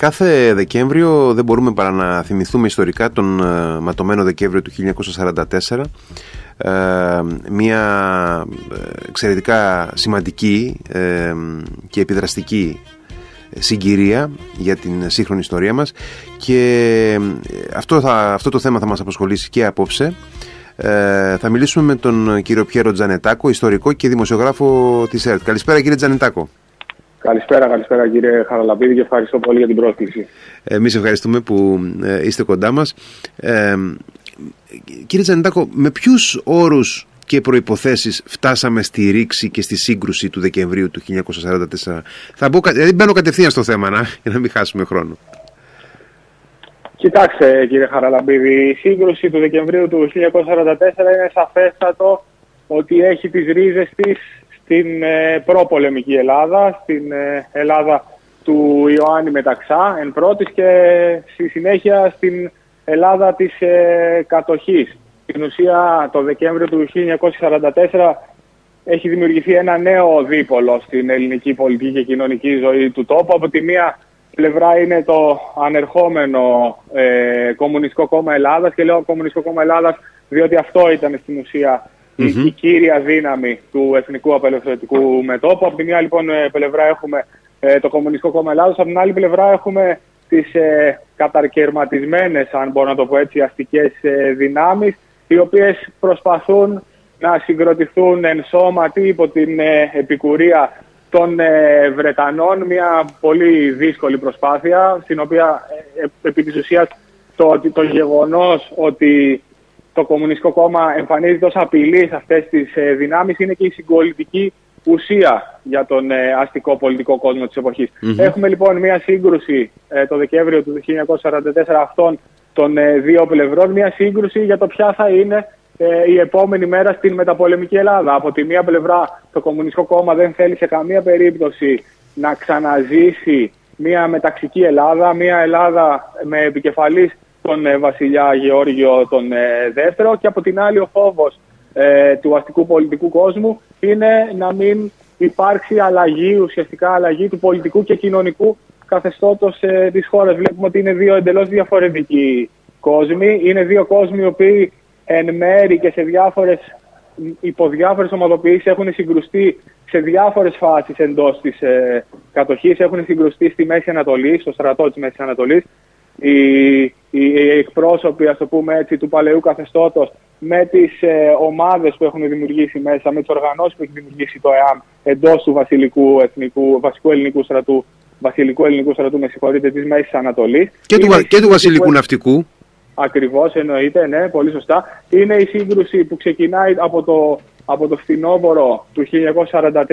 Κάθε Δεκέμβριο δεν μπορούμε παρά να θυμηθούμε ιστορικά τον ε, ματωμένο Δεκέμβριο του 1944 ε, μια ε, εξαιρετικά σημαντική και επιδραστική συγκυρία για την σύγχρονη ιστορία μας και αυτό, θα, αυτό το θέμα θα μας απασχολήσει και απόψε θα μιλήσουμε με τον κύριο Πιέρο Τζανετάκο, ιστορικό και δημοσιογράφο της ΕΡΤ. Καλησπέρα κύριε Τζανετάκο. Καλησπέρα, καλησπέρα κύριε Χαραλαμπίδη και ευχαριστώ πολύ για την πρόσκληση. Εμείς ευχαριστούμε που ε, είστε κοντά μας. Ε, κύριε Τζανιτάκο, με ποιους όρους και προϋποθέσεις φτάσαμε στη ρήξη και στη σύγκρουση του Δεκεμβρίου του 1944. Θα μπω, δηλαδή μπαίνω κατευθείαν στο θέμα, να, για να μην χάσουμε χρόνο. Κοιτάξτε κύριε Χαραλαμπίδη, η σύγκρουση του Δεκεμβρίου του 1944 είναι σαφέστατο ότι έχει τις ρίζες της στην ε, προπολεμική Ελλάδα, στην ε, Ελλάδα του Ιωάννη Μεταξά εν πρώτης και στη συνέχεια στην Ελλάδα της ε, κατοχής. Στην ουσία το Δεκέμβριο του 1944 έχει δημιουργηθεί ένα νέο δίπολο στην ελληνική πολιτική και κοινωνική ζωή του τόπου. Από τη μία πλευρά είναι το ανερχόμενο ε, Κομμουνιστικό Κόμμα Ελλάδας και λέω Κομμουνιστικό Κόμμα Ελλάδας διότι αυτό ήταν στην ουσία η κύρια δύναμη του Εθνικού Απελευθερωτικού Μετώπου. Από τη μία λοιπόν ε, πλευρά έχουμε ε, το Κομμουνιστικό Κόμμα Ελλάδος, από την άλλη πλευρά έχουμε τις ε, καταρκερματισμένες, αν μπορώ να το πω έτσι, αστικές ε, δυνάμεις, οι οποίες προσπαθούν να συγκροτηθούν εν σώματι υπό την ε, επικουρία των Βρετανών, μια πολύ δύσκολη προσπάθεια, στην οποία επί της ουσίας το, το γεγονός ότι το Κομμουνιστικό Κόμμα εμφανίζεται ως απειλή σε αυτές τις ε, δυνάμεις. Είναι και η συγκολητική ουσία για τον ε, αστικό πολιτικό κόσμο της εποχης Έχουμε λοιπόν μια σύγκρουση ε, το Δεκέμβριο του 1944 αυτών των δύο πλευρών, μια σύγκρουση για το ποια θα είναι η επόμενη μέρα στην μεταπολεμική Ελλάδα. Από τη μία πλευρά το Κομμουνιστικό Κόμμα δεν θέλει σε καμία περίπτωση να ξαναζήσει μια μεταξική Ελλάδα, μια Ελλάδα με επικεφαλής τον ε, βασιλιά Γεώργιο τον ε, δεύτερο και από την άλλη ο φόβος ε, του αστικού πολιτικού κόσμου είναι να μην υπάρξει αλλαγή, ουσιαστικά αλλαγή του πολιτικού και κοινωνικού καθεστώτος ε, της χώρας. Βλέπουμε ότι είναι δύο εντελώς διαφορετικοί κόσμοι. Είναι δύο κόσμοι οι οποίοι εν μέρη και σε διάφορες υποδιάφορες ομαδοποιήσεις έχουν συγκρουστεί σε διάφορες φάσεις εντός της ε, κατοχής. Έχουν συγκρουστεί στη Μέση Ανατολή, στο στρατό της Μέσης Ανατολής οι, οι εκπρόσωποι, ας το πούμε έτσι, του παλαιού καθεστώτος με τις ε, ομάδες που έχουν δημιουργήσει μέσα, με τις οργανώσεις που έχει δημιουργήσει το ΕΑΜ εντός του βασιλικού, εθνικού, βασικού ελληνικού στρατού, βασιλικού ελληνικού στρατού, με συγχωρείτε, της Μέσης Ανατολής. Και, του, και του βασιλικού ναυτικού. Ακριβώς, εννοείται, ναι, πολύ σωστά. Είναι η σύγκρουση που ξεκινάει από το, από το φθινόπωρο του 1943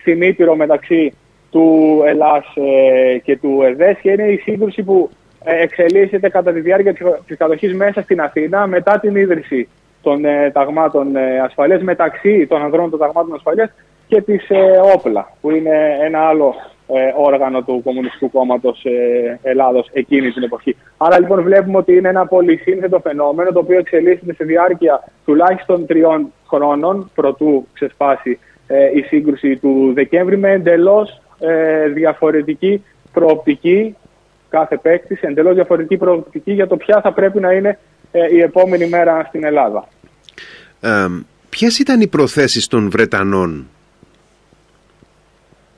στην Ήπειρο μεταξύ του Ελλάς ε, και του ΕΔΕΣ και είναι η σύγκρουση που ε, εξελίσσεται κατά τη διάρκεια της κατοχής μέσα στην Αθήνα μετά την ίδρυση των ε, ταγμάτων ε, ασφαλείας μεταξύ των ανδρών των ταγμάτων ασφαλείας και της ε, όπλα που είναι ένα άλλο ε, όργανο του Κομμουνιστικού Κόμματος ε, Ελλάδος εκείνη την εποχή. Άρα λοιπόν βλέπουμε ότι είναι ένα πολυσύνθετο φαινόμενο το οποίο εξελίσσεται σε διάρκεια τουλάχιστον τριών χρόνων προτού ξεσπάσει η σύγκρουση του Δεκέμβρη με εντελώς διαφορετική προοπτική κάθε παίκτης, εντελώς διαφορετική προοπτική για το ποια θα πρέπει να είναι ε, η επόμενη μέρα στην Ελλάδα. Ε, Ποιες ήταν οι προθέσεις των Βρετανών,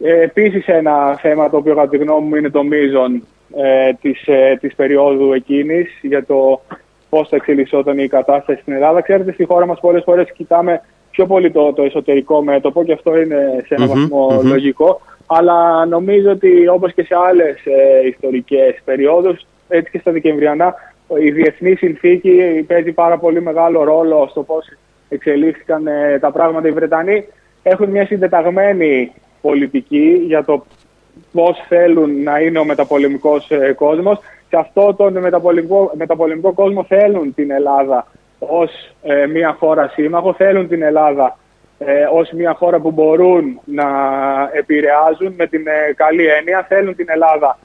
ε, Επίσης, ένα θέμα το οποίο κατά τη γνώμη μου είναι το μείζον ε, της, ε, της περίοδου εκείνης για το πώς θα εξελισσόταν η κατάσταση στην Ελλάδα. Ξέρετε, στη χώρα μας πολλές φορές κοιτάμε πιο πολύ το, το εσωτερικό μέτωπο και αυτό είναι σε ένα βαθμο λογικό αλλά νομίζω ότι όπως και σε άλλες ε, ιστορικές περιόδους, έτσι και στα Δεκεμβριανά, η διεθνή συνθήκη παίζει πάρα πολύ μεγάλο ρόλο στο πώς εξελίχθηκαν ε, τα πράγματα. Οι Βρετανοί έχουν μια συντεταγμένη πολιτική για το πώς θέλουν να είναι ο μεταπολεμικός ε, κόσμος. Σε αυτό τον μεταπολεμικό, μεταπολεμικό κόσμο θέλουν την Ελλάδα ως ε, μια χώρα σύμμαχο, θέλουν την Ελλάδα ε, ως μια χώρα που μπορούν να επηρεάζουν με την ε, καλή έννοια. Θέλουν την Ελλάδα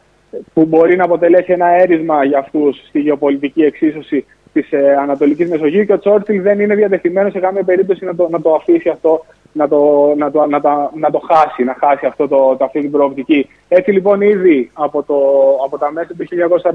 που μπορεί να αποτελέσει ένα έρισμα για αυτούς στη γεωπολιτική εξίσωση της ε, Ανατολικής Μεσογείου και ο Τσόρτσιλ δεν είναι διατεθειμένος σε καμία περίπτωση να το, να το αφήσει αυτό να το, να το, να τα, να το χάσει, να χάσει αυτό το, αυτή την προοπτική. Έτσι λοιπόν ήδη από, το, από τα μέσα του 1944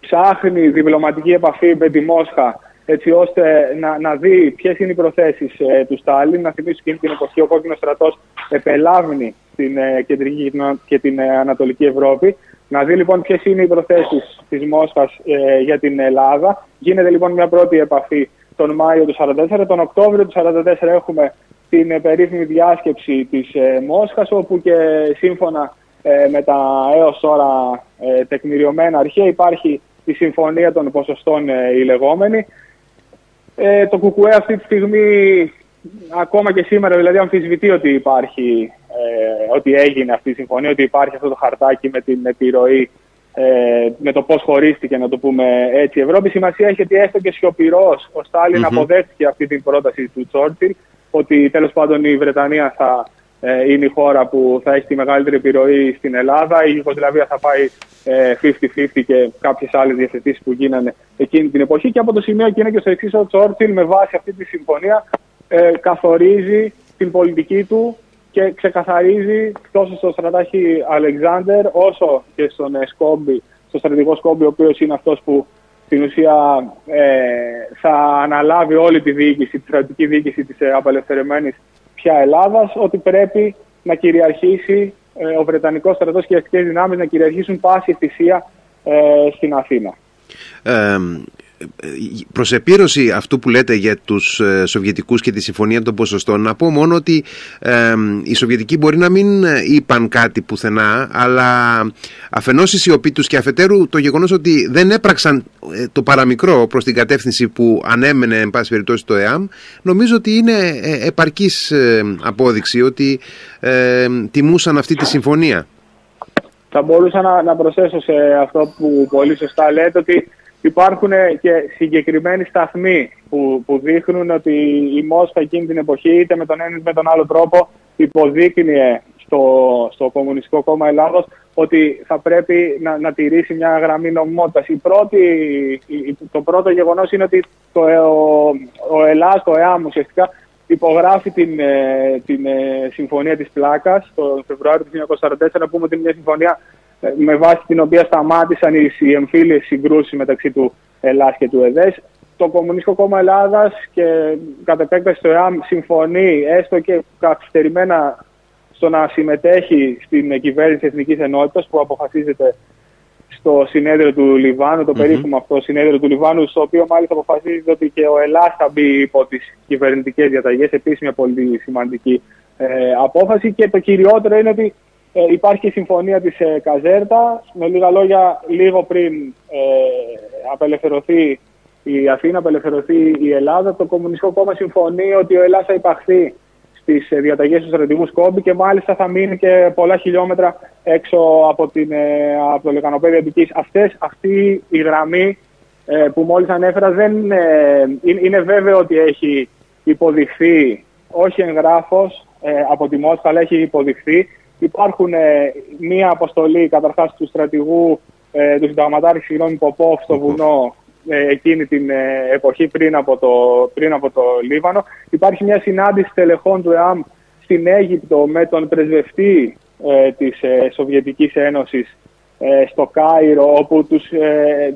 ψάχνει διπλωματική επαφή με τη Μόσχα έτσι ώστε να, να δει ποιες είναι οι προθέσεις ε, του Στάλιν. Να θυμίσω και την εποχή ο κόκκινος στρατός επελάβνει την ε, κεντρική και την ε, Ανατολική Ευρώπη. Να δει λοιπόν ποιες είναι οι προθέσεις της Μόσχας ε, για την Ελλάδα. Γίνεται λοιπόν μια πρώτη επαφή τον Μάιο του 1944. Τον Οκτώβριο του 1944 έχουμε την περίφημη διάσκεψη της Μόσχας όπου και σύμφωνα με τα έως τώρα τεκμηριωμένα αρχαία υπάρχει η συμφωνία των ποσοστών η λεγόμενη. Ε, το ΚΚΕ αυτή τη στιγμή, ακόμα και σήμερα, δηλαδή αμφισβητεί ότι υπάρχει, ε, ότι έγινε αυτή η συμφωνία, ότι υπάρχει αυτό το χαρτάκι με την επιρροή, ε, με το πώς χωρίστηκε, να το πούμε έτσι, η Ευρώπη. Σημασία έχει ότι έστω και σιωπηρός ο σταλιν αποδέχτηκε αυτή την πρόταση του Τσόρτσιλ, ότι τέλος πάντων η Βρετανία θα ε, είναι η χώρα που θα έχει τη μεγαλύτερη επιρροή στην Ελλάδα. Η Ιουγκοσλαβία θα πάει 50-50 ε, και κάποιες άλλες διευθετήσει που γίνανε εκείνη την εποχή. Και από το σημείο εκείνο και στο εξής, ο Τσόρτσιλ με βάση αυτή τη συμφωνία ε, καθορίζει την πολιτική του και ξεκαθαρίζει τόσο στο στρατάχη Αλεξάνδερ όσο και στον Σκόμπι, στο στρατηγό Σκόμπι, ο οποίος είναι αυτός που στην ουσία ε, θα αναλάβει όλη τη διοίκηση, τη στρατιωτική διοίκηση της ε, απελευθερωμένη πια Ελλάδας, ότι πρέπει να κυριαρχήσει ε, ο Βρετανικός στρατός και οι αστικές δυνάμεις να κυριαρχήσουν πάση θυσία ε, στην Αθήνα. Ε, προς επίρρωση αυτού που λέτε για τους ε, Σοβιετικούς και τη συμφωνία των ποσοστών να πω μόνο ότι ε, οι Σοβιετικοί μπορεί να μην είπαν κάτι πουθενά αλλά αφενός η σιωπή τους και αφετέρου το γεγονός ότι δεν έπραξαν ε, το παραμικρό προς την κατεύθυνση που ανέμενε εν πάση περιπτώσει το ΕΑΜ νομίζω ότι είναι επαρκής απόδειξη ότι τιμούσαν αυτή τη συμφωνία. Θα μπορούσα να, να προσθέσω σε αυτό που πολύ σωστά λέτε ότι Υπάρχουν και συγκεκριμένοι σταθμοί που, που δείχνουν ότι η Μόσχα εκείνη την εποχή είτε με τον ένα είτε με τον άλλο τρόπο υποδείκνυε στο, στο Κομμουνιστικό Κόμμα Ελλάδος ότι θα πρέπει να, να τηρήσει μια γραμμή νομιμότητας. Η πρώτη, το πρώτο γεγονός είναι ότι το, ο, ο Ελλάς, το ΕΑΜ ουσιαστικά υπογράφει την, ε, την ε, Συμφωνία της Πλάκας το Φεβρουάριο του 1944 να πούμε ότι είναι μια συμφωνία ε, με βάση την οποία σταμάτησαν οι εμφύλιες συγκρούσεις μεταξύ του Ελλάς και του ΕΔΕΣ. Το Κομμουνιστικό Κόμμα Ελλάδας και κατ' επέκταση το ΕΑΜ συμφωνεί έστω και καθυστερημένα στο να συμμετέχει στην κυβέρνηση Εθνικής Ενότητας που αποφασίζεται στο συνέδριο του Λιβάνου, το mm περίφημο αυτό συνέδριο του Λιβάνου, στο οποίο μάλιστα αποφασίζεται ότι και ο Ελλάς θα μπει υπό τις κυβερνητικές διαταγές. Επίσης, μια πολύ σημαντική ε, απόφαση. Και το κυριότερο είναι ότι ε, υπάρχει η συμφωνία της ε, Καζέρτα. Με λίγα λόγια, λίγο πριν ε, απελευθερωθεί η Αθήνα, απελευθερωθεί η Ελλάδα, το Κομμουνιστικό Κόμμα συμφωνεί ότι ο Ελλάς θα υπαχθεί στις ε, διαταγές του στρατηγού Σκόμπη και μάλιστα θα μείνει και πολλά χιλιόμετρα έξω από, την, ε, από το λεκανοπέδιο Αντικής. Αυτές, αυτή η γραμμή που μόλις ανέφερα δεν είναι βέβαιο ότι έχει υποδειχθεί όχι εγγράφος από τη Μόσχα, αλλά έχει υποδειχθεί Υπάρχουν ε, μία αποστολή καταρχάς του στρατηγού, ε, του συνταγματάρχη συγγνώμη Ποπόφ στο βουνό ε, εκείνη την ε, εποχή πριν από, το, πριν από το Λίβανο. Υπάρχει μια συνάντηση τελεχών του ΕΑΜ στην Αίγυπτο με τον πρεσβευτή ε, της ε, Σοβιετικής Ένωσης στο Κάιρο, όπου τους,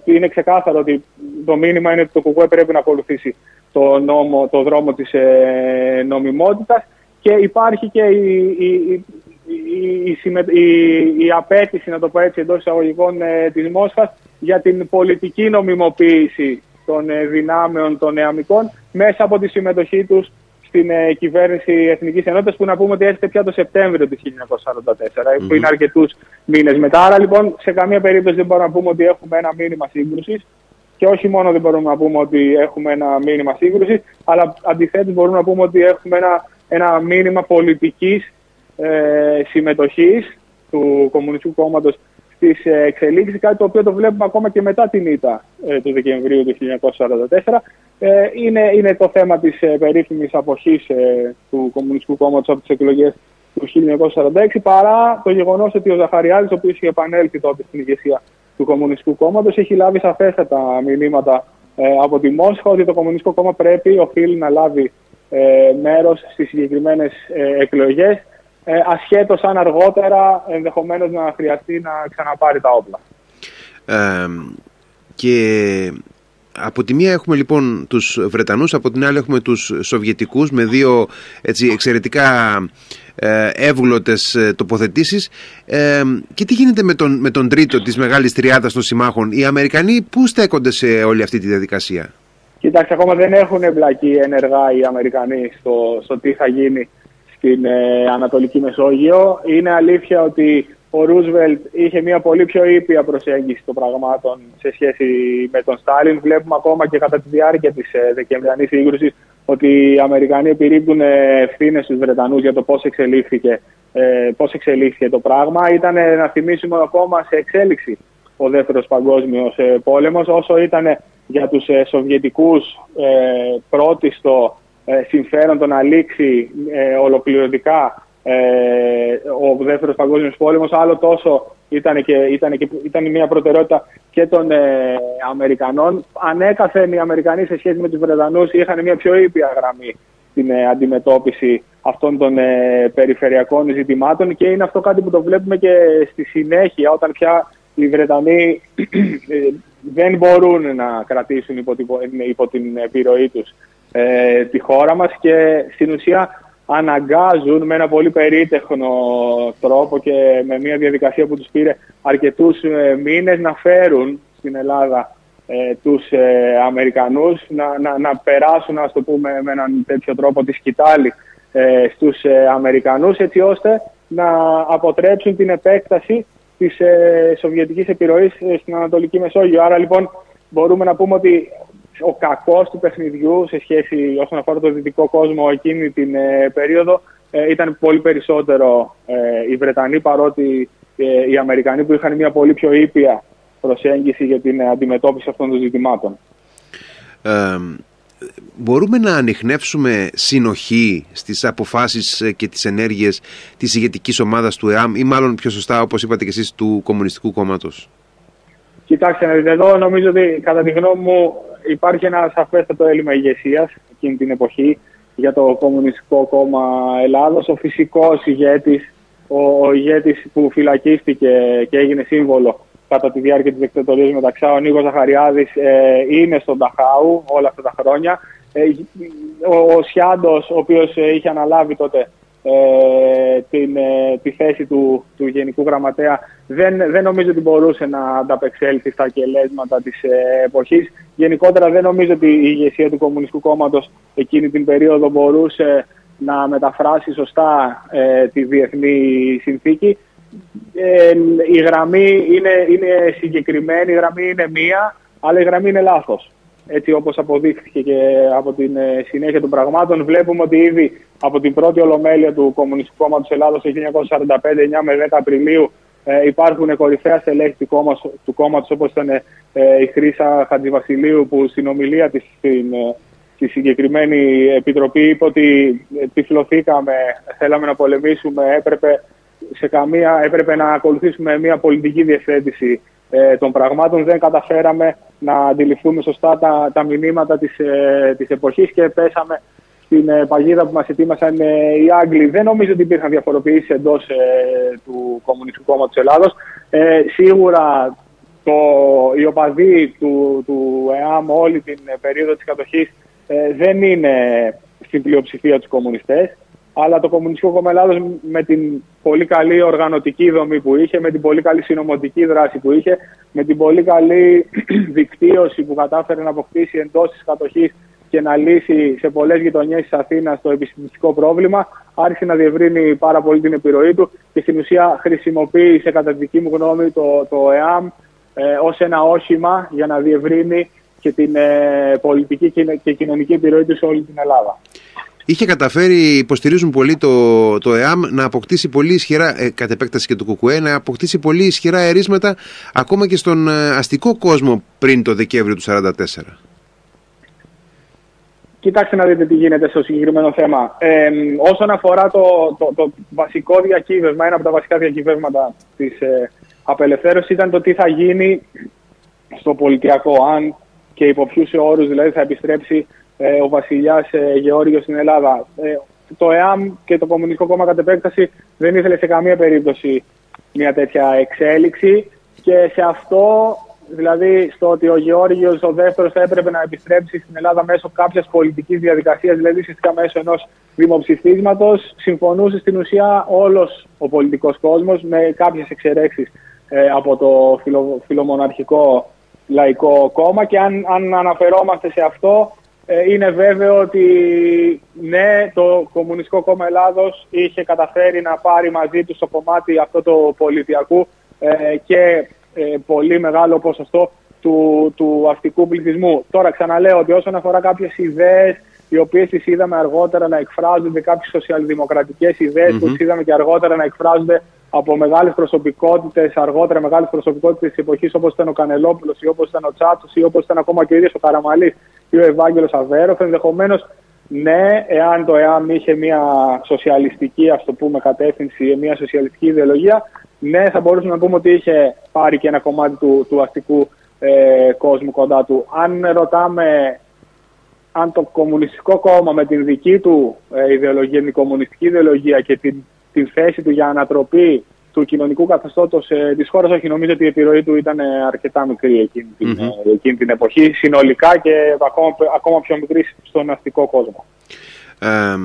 είναι ξεκάθαρο ότι το μήνυμα είναι ότι το ΚΚΕ πρέπει να ακολουθήσει το, νόμο, το δρόμο της ε, νομιμότητας και υπάρχει και η, η, η, η, η απέτηση, να το πω έτσι εντός εισαγωγικών, ε, της Μόσχας για την πολιτική νομιμοποίηση των ε, δυνάμεων των νεαμικών μέσα από τη συμμετοχή τους στην ε, κυβέρνηση Εθνικής Ενότητας που να πούμε ότι έρχεται πια το Σεπτέμβριο του 1944 mm-hmm. που είναι αρκετούς μήνες μετά. Άρα λοιπόν σε καμία περίπτωση δεν μπορούμε να πούμε ότι έχουμε ένα μήνυμα σύγκρουσης. Και όχι μόνο δεν μπορούμε να πούμε ότι έχουμε ένα μήνυμα σύγκρουσης, αλλά αντιθέτως μπορούμε να πούμε ότι έχουμε ένα, ένα μήνυμα πολιτικής ε, συμμετοχής του Κομμουνιστικού Κόμματος στις ε, εξελίξεις, κάτι το οποίο το βλέπουμε ακόμα και μετά την ήττα ε, του Δεκεμβρίου του 1944. Ε, είναι, είναι το θέμα της ε, περίφημης αποχής ε, του Κομμουνιστικού Κόμματος από τις εκλογές του 1946, παρά το γεγονός ότι ο Ζαχαριάδης, ο οποίος είχε επανέλθει τότε στην ηγεσία του Κομμουνιστικού Κόμματος, έχει λάβει σαφέστατα μηνύματα από τη Μόσχα ότι το Κομμουνιστικό Κόμμα πρέπει, οφείλει να λάβει ε, μέρος στις συγκεκριμένες ε, εκλογές ε, ασχέτως αν αργότερα ενδεχομένως να χρειαστεί να ξαναπάρει τα όπλα. και από τη μία έχουμε λοιπόν τους Βρετανούς, από την άλλη έχουμε τους Σοβιετικούς με δύο έτσι, εξαιρετικά ε, εύγλωτες ε, τοποθετήσεις ε, και τι γίνεται με τον, με τον τρίτο της μεγάλης τριάδας των συμμάχων; Οι Αμερικανοί πού στέκονται σε όλη αυτή τη διαδικασία; Κοιτάξτε ακόμα δεν έχουν εμπλακεί ενεργά οι Αμερικανοί στο, στο τι θα γίνει στην ε, Ανατολική Μεσόγειο είναι αλήθεια ότι ο Ρούσβελτ είχε μια πολύ πιο ήπια προσέγγιση των πραγμάτων σε σχέση με τον Στάλιν. Βλέπουμε ακόμα και κατά τη διάρκεια της ε, Δεκεμβριανής σύγκρουσης ότι οι Αμερικανοί επιρρύπτουν ε, ευθύνες στους Βρετανούς για το πώς εξελίχθηκε, ε, πώς εξελίχθηκε το πράγμα. Ήταν να θυμίσουμε ακόμα σε εξέλιξη ο δεύτερος παγκόσμιος πόλεμος, όσο ήταν για τους Σοβιετικούς πρώτη στο συμφέρον το να λήξει ολοκληρωτικά ε, ο δεύτερος παγκόσμιος πόλεμος, άλλο τόσο ήταν, και, ήταν, και, ήταν μια προτεραιότητα και των ε, Αμερικανών. Ανέκαθεν οι Αμερικανοί σε σχέση με τους Βρετανούς είχαν μια πιο ήπια γραμμή στην ε, αντιμετώπιση αυτών των ε, περιφερειακών ζητημάτων και είναι αυτό κάτι που το βλέπουμε και στη συνέχεια όταν πια οι Βρετανοί δεν μπορούν να κρατήσουν υπό την, υπό την επιρροή τους τη χώρα μας και στην ουσία αναγκάζουν με ένα πολύ περίτεχνο τρόπο και με μια διαδικασία που τους πήρε αρκετούς ε, μήνες να φέρουν στην Ελλάδα ε, τους ε, Αμερικανούς να, να, να περάσουν, ας το πούμε με έναν τέτοιο τρόπο, τη σκητάλη ε, στους ε, Αμερικανούς έτσι ώστε να αποτρέψουν την επέκταση της ε, Σοβιετικής επιρροής στην Ανατολική Μεσόγειο. Άρα λοιπόν μπορούμε να πούμε ότι ο κακός του παιχνιδιού σε σχέση όσον αφορά το δυτικό κόσμο εκείνη την ε, περίοδο ε, ήταν πολύ περισσότερο ε, οι Βρετανοί παρότι οι Αμερικανοί που είχαν μια πολύ πιο ήπια προσέγγιση για την αντιμετώπιση αυτών των ζητημάτων. μπορούμε να ανοιχνεύσουμε συνοχή στις αποφάσεις και τις ενέργειες της ηγετικής ομάδας του ΕΑΜ ή μάλλον πιο σωστά όπως είπατε και εσείς του Κομμουνιστικού Κόμματος; Κοιτάξτε, εδώ νομίζω ότι κατά τη γνώμη μου υπάρχει ένα σαφέστατο έλλειμμα ηγεσίας εκείνη την εποχή για το Κομμουνιστικό Κόμμα Ελλάδος. Ο φυσικός ηγέτης, ο, ο ηγέτης που φυλακίστηκε και έγινε σύμβολο κατά τη διάρκεια της δικτατορίας μεταξά, ο Νίκος Ζαχαριάδης, ε, είναι στον Ταχάου όλα αυτά τα χρόνια. Ε, ο, ο Σιάντος, ο οποίος ε, είχε αναλάβει τότε ε, την, ε, τη θέση του, του Γενικού Γραμματέα δεν, δεν νομίζω ότι μπορούσε να ανταπεξέλθει στα κελέσματα της ε, εποχής. Γενικότερα δεν νομίζω ότι η ηγεσία του Κομμουνιστικού Κόμματος εκείνη την περίοδο μπορούσε να μεταφράσει σωστά ε, τη διεθνή συνθήκη. Ε, η γραμμή είναι, είναι συγκεκριμένη, η γραμμή είναι μία, αλλά η γραμμή είναι λάθος έτσι όπως αποδείχθηκε και από την ε, συνέχεια των πραγμάτων, βλέπουμε ότι ήδη από την πρώτη ολομέλεια του Κομμουνιστικού Κόμματος Ελλάδος το 1945, 9 με 10 Απριλίου, ε, υπάρχουν κορυφαία στελέχη του, κόμματος, του κόμματος όπως ήταν ε, η Χρύσα Χατζηβασιλείου που στην ομιλία της στην, ε, στη συγκεκριμένη επιτροπή είπε ότι ε, τυφλωθήκαμε, θέλαμε να πολεμήσουμε, έπρεπε, σε καμία, έπρεπε να ακολουθήσουμε μια πολιτική διευθέτηση ε, των πραγμάτων. Δεν καταφέραμε να αντιληφθούμε σωστά τα, τα μηνύματα της, ε, της εποχής και πέσαμε στην ε, παγίδα που μας ετοίμασαν ε, οι Άγγλοι. Δεν νομίζω ότι υπήρχαν διαφοροποιήσεις εντός του Κομμουνιστικού Κόμματος Ελλάδος. σίγουρα το, οι οπαδοί του, του ΕΑΜ όλη την περίοδο της κατοχής δεν είναι στην πλειοψηφία τους κομμουνιστές αλλά το Κομμουνιστικό Κόμμα Ελλάδος με την πολύ καλή οργανωτική δομή που είχε, με την πολύ καλή συνωμοτική δράση που είχε, με την πολύ καλή δικτύωση που κατάφερε να αποκτήσει εντός της κατοχής και να λύσει σε πολλές γειτονιές της Αθήνας το επιστημιστικό πρόβλημα, άρχισε να διευρύνει πάρα πολύ την επιρροή του και στην ουσία χρησιμοποίησε, κατά τη δική μου γνώμη, το, το ΕΑΜ ε, ως ένα όχημα για να διευρύνει και την ε, πολιτική και κοινωνική επιρροή του σε όλη την Ελλάδα είχε καταφέρει, υποστηρίζουν πολύ το, το ΕΑΜ, να αποκτήσει πολύ ισχυρά, ε, κατ' επέκταση και το ΚΚΕ, να αποκτήσει πολύ ισχυρά ερίσματα ακόμα και στον ε, αστικό κόσμο πριν το Δεκέμβριο του 1944. Κοιτάξτε να δείτε τι γίνεται στο συγκεκριμένο θέμα. Ε, όσον αφορά το, το, το, βασικό διακύβευμα, ένα από τα βασικά διακυβεύματα της ε, απελευθέρωσης ήταν το τι θα γίνει στο πολιτιακό, αν και υπό ποιους όρους δηλαδή θα επιστρέψει ε, ο βασιλιάς ε, Γεώργιος στην Ελλάδα. Ε, το ΕΑΜ και το Κομμουνιστικό Κόμμα κατ' επέκταση δεν ήθελε σε καμία περίπτωση μια τέτοια εξέλιξη και σε αυτό, δηλαδή στο ότι ο Γεώργιος ο δεύτερος θα έπρεπε να επιστρέψει στην Ελλάδα μέσω κάποιας πολιτικής διαδικασίας, δηλαδή ουσιαστικά μέσω ενός δημοψηφίσματος, συμφωνούσε στην ουσία όλος ο πολιτικός κόσμος με κάποιες εξαιρέξεις ε, από το φιλο, φιλομοναρχικό λαϊκό κόμμα και αν, αν αναφερόμαστε σε αυτό ε, είναι βέβαιο ότι ναι, το Κομμουνιστικό Κόμμα Ελλάδος είχε καταφέρει να πάρει μαζί του στο κομμάτι αυτό το πολιτιακού ε, και ε, πολύ μεγάλο ποσοστό του, του αστικού πληθυσμού. Τώρα ξαναλέω ότι όσον αφορά κάποιες ιδέες οι οποίες τις είδαμε αργότερα να εκφράζονται, κάποιες σοσιαλδημοκρατικές ιδέες mm-hmm. που τις είδαμε και αργότερα να εκφράζονται από μεγάλες προσωπικότητες, αργότερα μεγάλες προσωπικότητες της εποχής όπως ήταν ο Κανελόπουλος ή όπως ήταν ο Τσάτσος ή όπως ήταν ακόμα και ο ίδιος ο Καραμαλής ή ο Ευάγγελος Αβέροφ. Ενδεχομένως, ναι, εάν το ΕΑΜ είχε μια σοσιαλιστική, ας το πούμε, κατεύθυνση, μια σοσιαλιστική ιδεολογία, ναι, θα μπορούσαμε να πούμε ότι είχε πάρει και ένα κομμάτι του, του αστικού ε, κόσμου κοντά του. Αν ρωτάμε αν το Κομμουνιστικό Κόμμα με την δική του ε, ιδεολογία, την κομμουνιστική ιδεολογία και την, την θέση του για ανατροπή του κοινωνικού καθεστώτος ε, της χώρας, όχι νομίζω ότι η επιρροή του ήταν ε, αρκετά μικρή εκείνη την, mm-hmm. εκείνη την εποχή, συνολικά και ακόμα, ακόμα πιο μικρή στον αστικό κόσμο. Ε,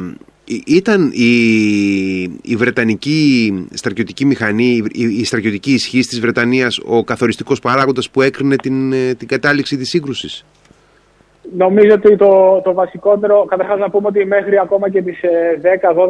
ήταν η, η Βρετανική στρατιωτική μηχανή, η, η στρατιωτική ισχύ της Βρετανίας ο καθοριστικός παράγοντας που έκρινε την, την κατάληξη της σύγκρουσης; Νομίζω ότι το, το βασικότερο, καταρχάς να πούμε ότι μέχρι ακόμα και τις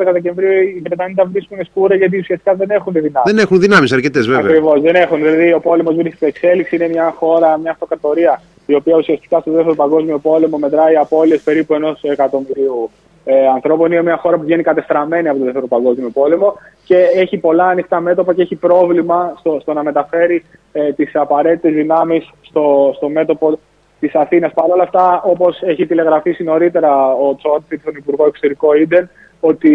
10-12 Δεκεμβρίου οι Βρετανοί τα βρίσκουν σκούρα γιατί ουσιαστικά δεν έχουν δυνάμεις. Δεν έχουν δυνάμεις αρκετές βέβαια. Ακριβώς, δεν έχουν. Δηλαδή ο πόλεμος βρίσκεται σε εξέλιξη, είναι μια χώρα, μια αυτοκρατορία η οποία ουσιαστικά στο δεύτερο παγκόσμιο πόλεμο μετράει απώλειες περίπου ενός εκατομμυρίου ε, ανθρώπων. Είναι μια χώρα που βγαίνει κατεστραμμένη από το δεύτερο παγκόσμιο πόλεμο και έχει πολλά ανοιχτά μέτωπα και έχει πρόβλημα στο, στο να μεταφέρει ε, τις απαραίτητες δυνάμεις στο, στο μέτωπο της Αθήνας. Παρ' όλα αυτά, όπως έχει τηλεγραφήσει νωρίτερα ο Τσόρτφιτ, τον Υπουργό Εξωτερικό Ιντερ, ότι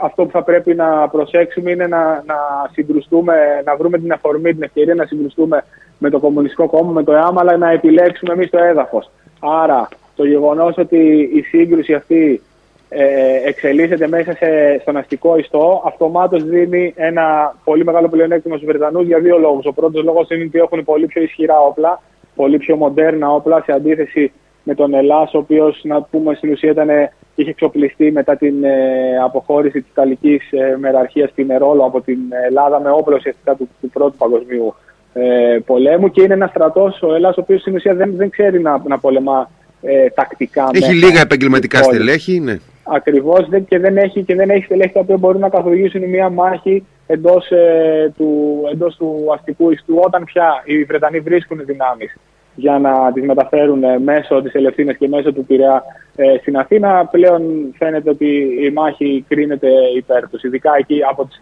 αυτό που θα πρέπει να προσέξουμε είναι να, να συγκρουστούμε, να βρούμε την αφορμή, την ευκαιρία να συγκρουστούμε με το Κομμουνιστικό Κόμμα, με το ΕΑΜ, αλλά να επιλέξουμε εμείς το έδαφος. Άρα, το γεγονός ότι η σύγκρουση αυτή ε, εξελίσσεται μέσα σε, στον αστικό ιστό, αυτομάτως δίνει ένα πολύ μεγάλο πλεονέκτημα στους Βρετανούς για δύο λόγους. Ο πρώτος λόγος είναι ότι έχουν πολύ πιο ισχυρά όπλα πολύ πιο μοντέρνα όπλα σε αντίθεση με τον Ελλάς, ο οποίος να πούμε στην ουσία ήταν, είχε εξοπλιστεί μετά την ε, αποχώρηση της Ιταλικής ε, μεραρχίας στην Ερόλο από την Ελλάδα με όπλο ουσιαστικά του, του πρώτου παγκοσμίου ε, πολέμου και είναι ένας στρατός ο Ελλάς ο οποίος στην ουσία δεν, δεν ξέρει να, να πολεμά ε, τακτικά. Έχει λίγα επαγγελματικά στελέχη, ναι. Ακριβώς και, δεν έχει, και δεν έχει στελέχη τα οποία μπορούν να καθοδηγήσουν μια μάχη εντός ε, του, εντός του αστικού ιστού, όταν πια οι Βρετανοί βρίσκουν δυνάμεις για να τις μεταφέρουν ε, μέσω της Ελευθίνας και μέσω του Πειραιά ε, στην Αθήνα. Πλέον φαίνεται ότι η μάχη κρίνεται υπέρ τους, ειδικά εκεί από τις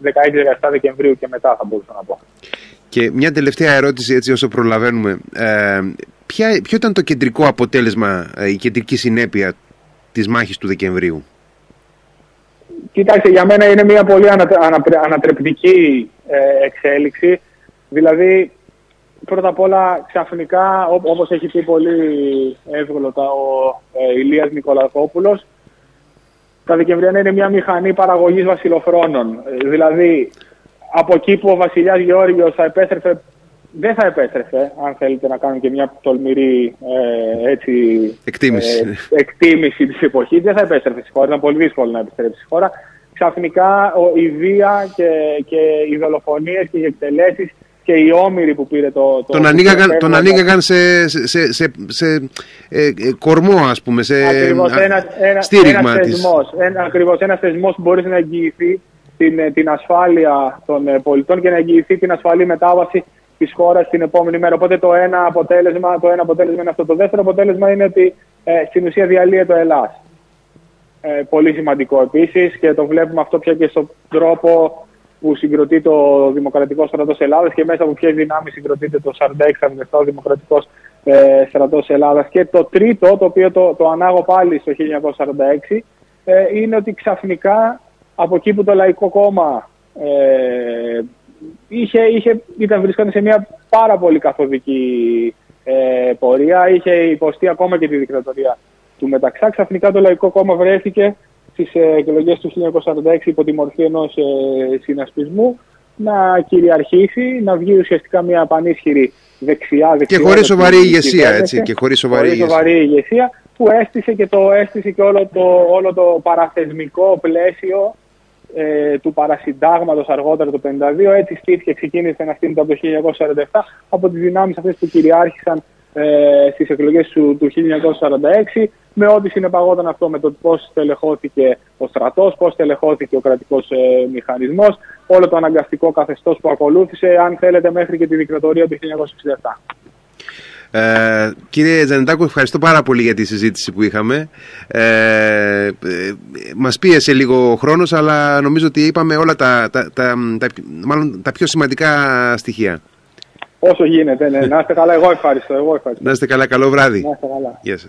16-17 Δεκεμβρίου και μετά θα μπορούσα να πω. Και μια τελευταία ερώτηση έτσι όσο προλαβαίνουμε. Ε, ποια, ποιο ήταν το κεντρικό αποτέλεσμα, ε, η κεντρική συνέπεια της μάχης του Δεκεμβρίου; Κοιτάξτε, για μένα είναι μια πολύ ανατρεπτική εξέλιξη. Δηλαδή, πρώτα απ' όλα ξαφνικά, όπως έχει πει πολύ εύγλωτα ο ε, Ηλίας Νικολακόπουλος, τα Δεκεμβριανά είναι μια μηχανή παραγωγής βασιλοφρόνων. Ε, δηλαδή, από εκεί που ο βασιλιάς Γεώργιος θα επέστρεφε, δεν θα επέστρεφε, αν θέλετε να κάνουμε και μια τολμηρή ε, έτσι, εκτίμηση. Ε, εκτίμηση της εποχής, δεν θα επέστρεφε στη χώρα, ήταν πολύ δύσκολο να επιστρέψει στη χώρα. Ξαφνικά η βία και, και οι δολοφονίες και οι εκτελέσεις και οι όμοιροι που πήρε το... το τον, ανοίγαγαν, τον ανοίγαγαν σε, σε, σε, σε ε, ε, κορμό ας πούμε, σε ακριβώς, ένα, ένα, στήριγμα ένας θεσμός, ένα, ακριβώς, ένας θεσμός που μπορεί να εγγυηθεί την, ε, την ασφάλεια των ε, πολιτών και να εγγυηθεί την ασφαλή μετάβαση της χώρας την επόμενη μέρα. Οπότε το ένα αποτέλεσμα, το ένα αποτέλεσμα είναι αυτό. Το δεύτερο αποτέλεσμα είναι ότι ε, στην ουσία διαλύεται το Ελλάς. Ε, πολύ σημαντικό επίσης και το βλέπουμε αυτό πια και στον τρόπο που συγκροτεί το Δημοκρατικό Στρατός Ελλάδας και μέσα από ποιες δυνάμεις συγκροτείται το 46 Δημοκρατικός ε, Στρατός Ελλάδας. Και το τρίτο, το οποίο το, το ανάγω πάλι στο 1946, ε, είναι ότι ξαφνικά από εκεί που το Λαϊκό Κόμμα ε, είχε, είχε, ήταν βρίσκονταν σε μια πάρα πολύ καθοδική ε, πορεία, είχε υποστεί ακόμα και τη δικτατορία του Μεταξά. Ξαφνικά το Λαϊκό Κόμμα βρέθηκε στις εκλογές του 1946 υπό τη μορφή ενός συνασπισμού να κυριαρχήσει, να βγει ουσιαστικά μια πανίσχυρη δεξιά, δεξιά και χωρίς σοβαρή ηγεσία, έτσι, και χωρίς σοβαρή, χωρίς σοβαρή ηγεσία που έστησε και το, έστησε και όλο το, όλο το παραθεσμικό πλαίσιο ε, του παρασυντάγματος αργότερα το 1952. Έτσι στήθηκε, ξεκίνησε να στείνεται από το 1947 από τις δυνάμεις αυτές που κυριάρχησαν ε, στις εκλογές του, του 1946 με ό,τι συνεπαγόταν αυτό με το πώς τελεχώθηκε ο στρατός, πώς τελεχώθηκε ο κρατικός ε, μηχανισμός, όλο το αναγκαστικό καθεστώς που ακολούθησε, αν θέλετε, μέχρι και τη δικτατορία του 1967. Ε, κύριε Τζανετάκο, ευχαριστώ πάρα πολύ για τη συζήτηση που είχαμε. Ε, ε, μας πίεσε λίγο ο χρόνος, αλλά νομίζω ότι είπαμε όλα τα, τα, τα, τα, μάλλον τα πιο σημαντικά στοιχεία. Όσο γίνεται, ναι. Να είστε καλά, εγώ ευχαριστώ. Εγώ ευχαριστώ. Να είστε καλά, καλό βράδυ. Να είστε καλά. Γεια σας.